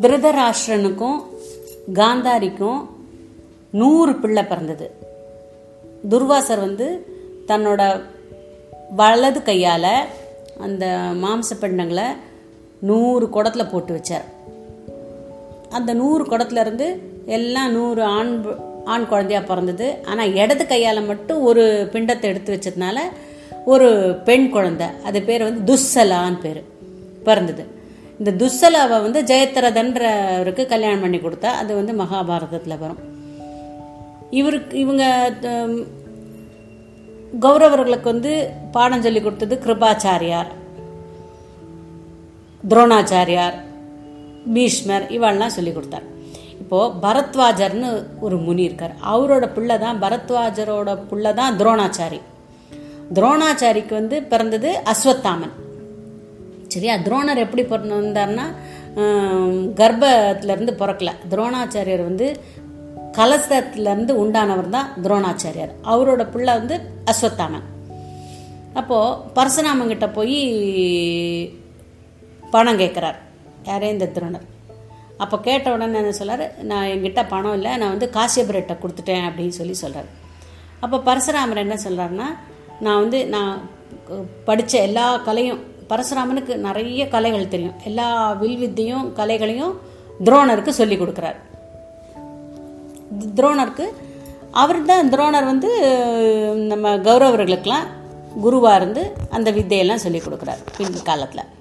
திருதராஷ்டிரனுக்கும் காந்தாரிக்கும் நூறு பிள்ளை பிறந்தது. துர்வாசர் வந்து தன்னோட வலது கையால் அந்த மாம்ச பிண்டங்களை நூறு குடத்தில் போட்டு வச்சார். அந்த நூறு குடத்துலேருந்து எல்லாம் நூறு ஆண் ஆண் குழந்தையா பிறந்தது. ஆனால் இடது கையால் மட்டும் ஒரு பிண்டத்தை எடுத்து வச்சதுனால ஒரு பெண் குழந்தை. அது பேர் வந்து துஸ்ஸலான்னு பேர். பிறந்தது. இந்த துஸ்ஸலாவை வந்து ஜெயத்ரதன்றவருக்கு கல்யாணம் பண்ணி கொடுத்தா அது வந்து மகாபாரதத்தில் வரும். இவருக்கு இவங்க த- கௌரவர்களுக்கு வந்து பாடம் சொல்லி கொடுத்தது கிருபாச்சாரியார் துரோணாச்சாரியார் பீஷ்மர் இவாள்லாம் சொல்லி கொடுத்தார். இப்போது பரத்வாஜர்னு ஒரு முனி இருக்கார். அவரோட பிள்ளை தான் பரத்வாஜரோட பிள்ளை தான் துரோணாச்சாரி. துரோணாச்சாரிக்கு வந்து பிறந்தது அஸ்வத்தாமன். சரியா துரோணர் எப்படி பிறந்தார்னா கர்ப்பத்திலேருந்து பிறக்கல. துரோணாச்சாரியர் வந்து கலசத்துலேருந்து உண்டானவர் தான் துரோணாச்சாரியார். அவரோட பிள்ளை வந்து அஸ்வத்தாமன். அப்போது பரசுராமங்கிட்ட போய் பணம் கேட்குறார் யாரே இந்த திருணர்? அப்போ கேட்ட உடனே என்ன சொல்கிறார் நான் என்கிட்ட பணம் இல்லை நான் வந்து காசியபுரட்டை கொடுத்துட்டேன் அப்படின்னு சொல்லி சொல்கிறார் அப்போ பரசுராமர் என்ன சொல்கிறாருன்னா நான் வந்து நான் படித்த எல்லா கலையும் பரசுராமனுக்கு நிறைய கலைகள் தெரியும். எல்லா வில்வித்தையும் கலைகளையும் துரோணருக்கு சொல்லி கொடுக்குறாரு. துரோணருக்கு அவர் தான் துரோணர் வந்து நம்ம கௌரவர்களுக்கெல்லாம் குருவாக இருந்து அந்த வித்தையெல்லாம் சொல்லி கொடுக்குறாரு. பின் காலத்தில்.